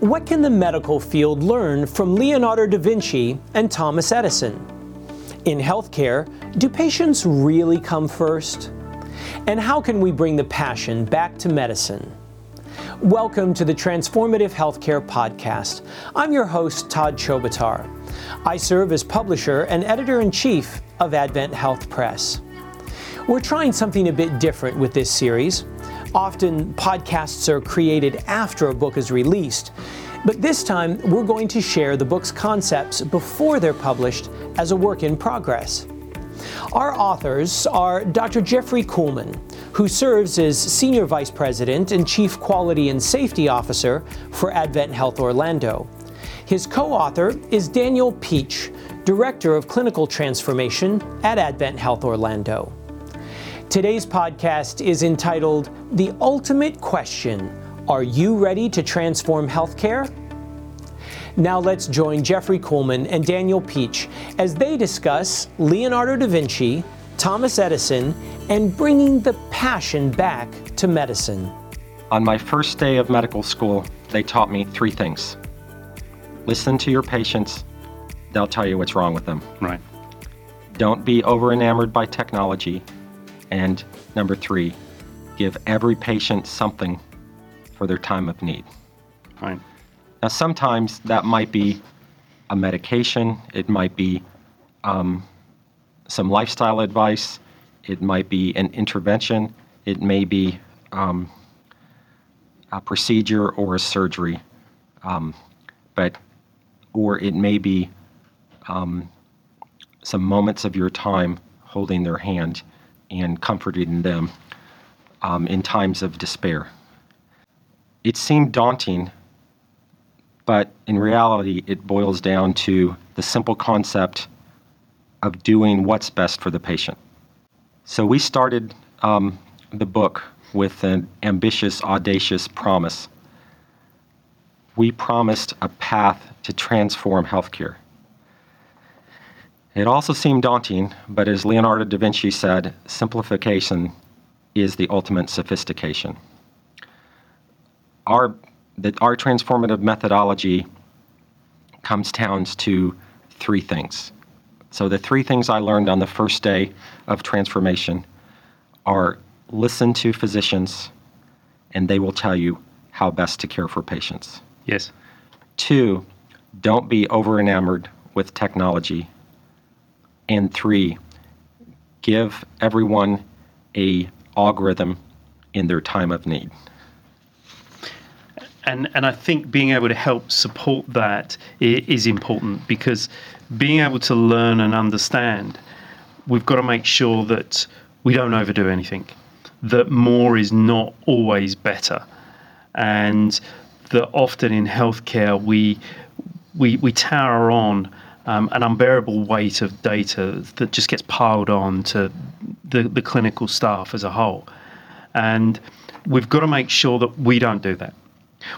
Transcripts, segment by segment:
What can the medical field learn from Leonardo da Vinci and Thomas Edison? In healthcare, do patients really come first? And how can we bring the passion back to medicine? Welcome to the Transformative Healthcare Podcast. I'm your host, Todd Chobotar. I serve as publisher and editor in chief of Advent Health Press. We're trying something a bit different with this series. Often, podcasts are created after a book is released, but this time we're going to share the book's concepts before they're published as a work in progress. Our authors are Dr. Jeffrey Kuhlman, who serves as Senior Vice President and Chief Quality and Safety Officer for Advent Health Orlando. His co author is Daniel Peach, Director of Clinical Transformation at Advent Health Orlando. Today's podcast is entitled The Ultimate Question Are You Ready to Transform Healthcare? Now let's join Jeffrey Kuhlman and Daniel Peach as they discuss Leonardo da Vinci, Thomas Edison, and bringing the passion back to medicine. On my first day of medical school, they taught me three things listen to your patients, they'll tell you what's wrong with them. Right. Don't be over enamored by technology. And number three, give every patient something for their time of need. Right. Now, sometimes that might be a medication, it might be um, some lifestyle advice, it might be an intervention, it may be um, a procedure or a surgery, um, but or it may be um, some moments of your time holding their hand and comforting them um, in times of despair. It seemed daunting, but in reality, it boils down to the simple concept of doing what's best for the patient. So we started um, the book with an ambitious, audacious promise. We promised a path to transform healthcare. It also seemed daunting, but as Leonardo da Vinci said, simplification is the ultimate sophistication. Our, the, our transformative methodology comes down to three things. So, the three things I learned on the first day of transformation are listen to physicians, and they will tell you how best to care for patients. Yes. Two, don't be over enamored with technology and three, give everyone a algorithm in their time of need. And and I think being able to help support that is important because being able to learn and understand, we've got to make sure that we don't overdo anything, that more is not always better, and that often in healthcare we we, we tower on um, an unbearable weight of data that just gets piled on to the, the clinical staff as a whole. And we've got to make sure that we don't do that.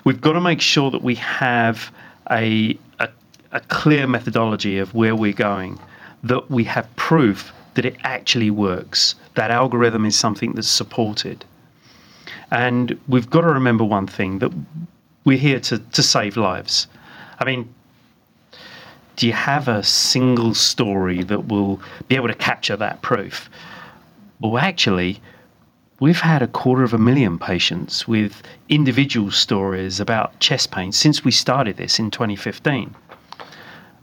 We've got to make sure that we have a, a, a clear methodology of where we're going, that we have proof that it actually works, that algorithm is something that's supported. And we've got to remember one thing that we're here to, to save lives. I mean, do you have a single story that will be able to capture that proof? Well, actually, we've had a quarter of a million patients with individual stories about chest pain since we started this in 2015.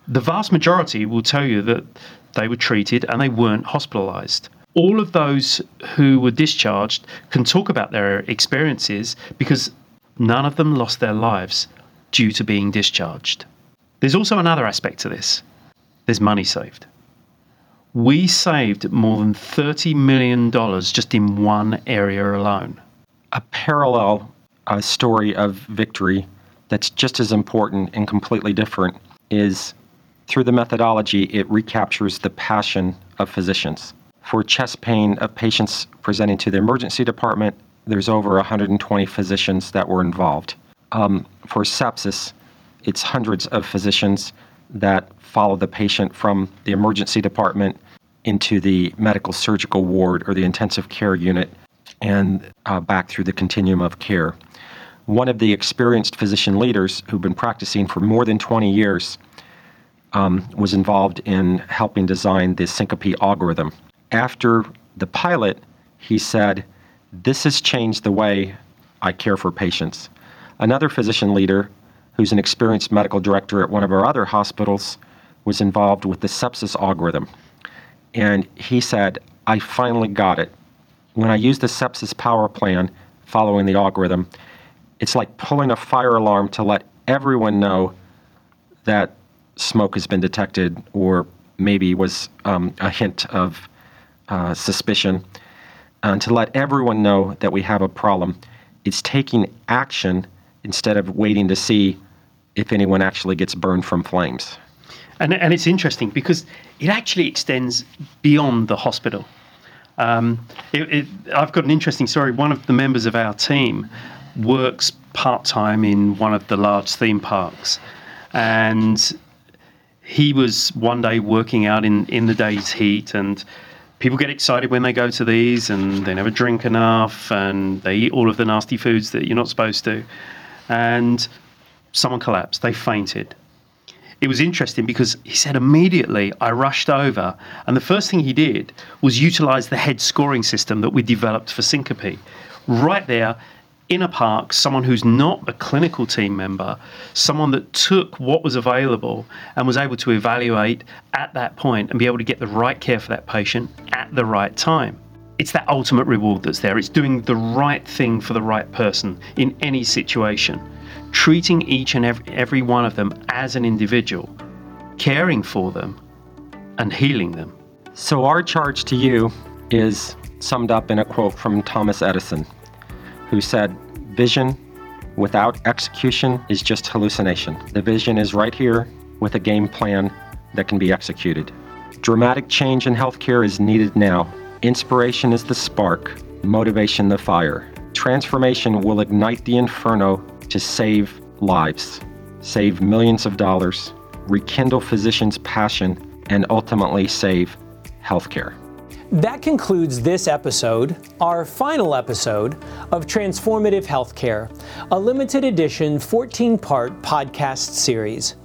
The vast majority will tell you that they were treated and they weren't hospitalized. All of those who were discharged can talk about their experiences because none of them lost their lives due to being discharged. There's also another aspect to this there's money saved. We saved more than $30 million just in one area alone. A parallel uh, story of victory that's just as important and completely different is through the methodology, it recaptures the passion of physicians. For chest pain of patients presenting to the emergency department, there's over 120 physicians that were involved. Um, for sepsis, it's hundreds of physicians that follow the patient from the emergency department into the medical surgical ward or the intensive care unit and uh, back through the continuum of care. one of the experienced physician leaders who've been practicing for more than 20 years um, was involved in helping design the syncope algorithm. After the pilot, he said, This has changed the way I care for patients. Another physician leader, who's an experienced medical director at one of our other hospitals, was involved with the sepsis algorithm. And he said, I finally got it. When I use the sepsis power plan following the algorithm, it's like pulling a fire alarm to let everyone know that smoke has been detected or maybe was um, a hint of uh, suspicion, and to let everyone know that we have a problem. It's taking action instead of waiting to see if anyone actually gets burned from flames. And, and it's interesting because it actually extends beyond the hospital. Um, it, it, I've got an interesting story. One of the members of our team works part time in one of the large theme parks, and he was one day working out in, in the day's heat, and people get excited when they go to these, and they never drink enough, and they eat all of the nasty foods that you're not supposed to, and someone collapsed. They fainted it was interesting because he said immediately I rushed over, and the first thing he did was utilize the head scoring system that we developed for syncope. Right there in a park, someone who's not a clinical team member, someone that took what was available and was able to evaluate at that point and be able to get the right care for that patient at the right time. It's that ultimate reward that's there. It's doing the right thing for the right person in any situation treating each and every, every one of them as an individual, caring for them, and healing them. So, our charge to you is summed up in a quote from Thomas Edison, who said, Vision without execution is just hallucination. The vision is right here with a game plan that can be executed. Dramatic change in healthcare is needed now. Inspiration is the spark, motivation the fire. Transformation will ignite the inferno to save lives, save millions of dollars, rekindle physicians' passion, and ultimately save healthcare. That concludes this episode, our final episode of Transformative Healthcare, a limited edition 14 part podcast series.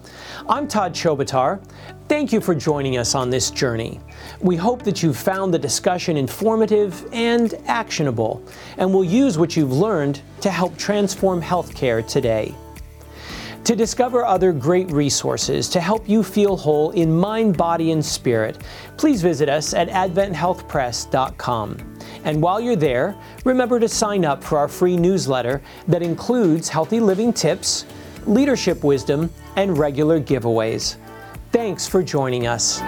I'm Todd Chobotar. Thank you for joining us on this journey. We hope that you've found the discussion informative and actionable, and will use what you've learned to help transform healthcare today. To discover other great resources to help you feel whole in mind, body, and spirit, please visit us at adventhealthpress.com. And while you're there, remember to sign up for our free newsletter that includes healthy living tips, leadership wisdom, and regular giveaways. Thanks for joining us.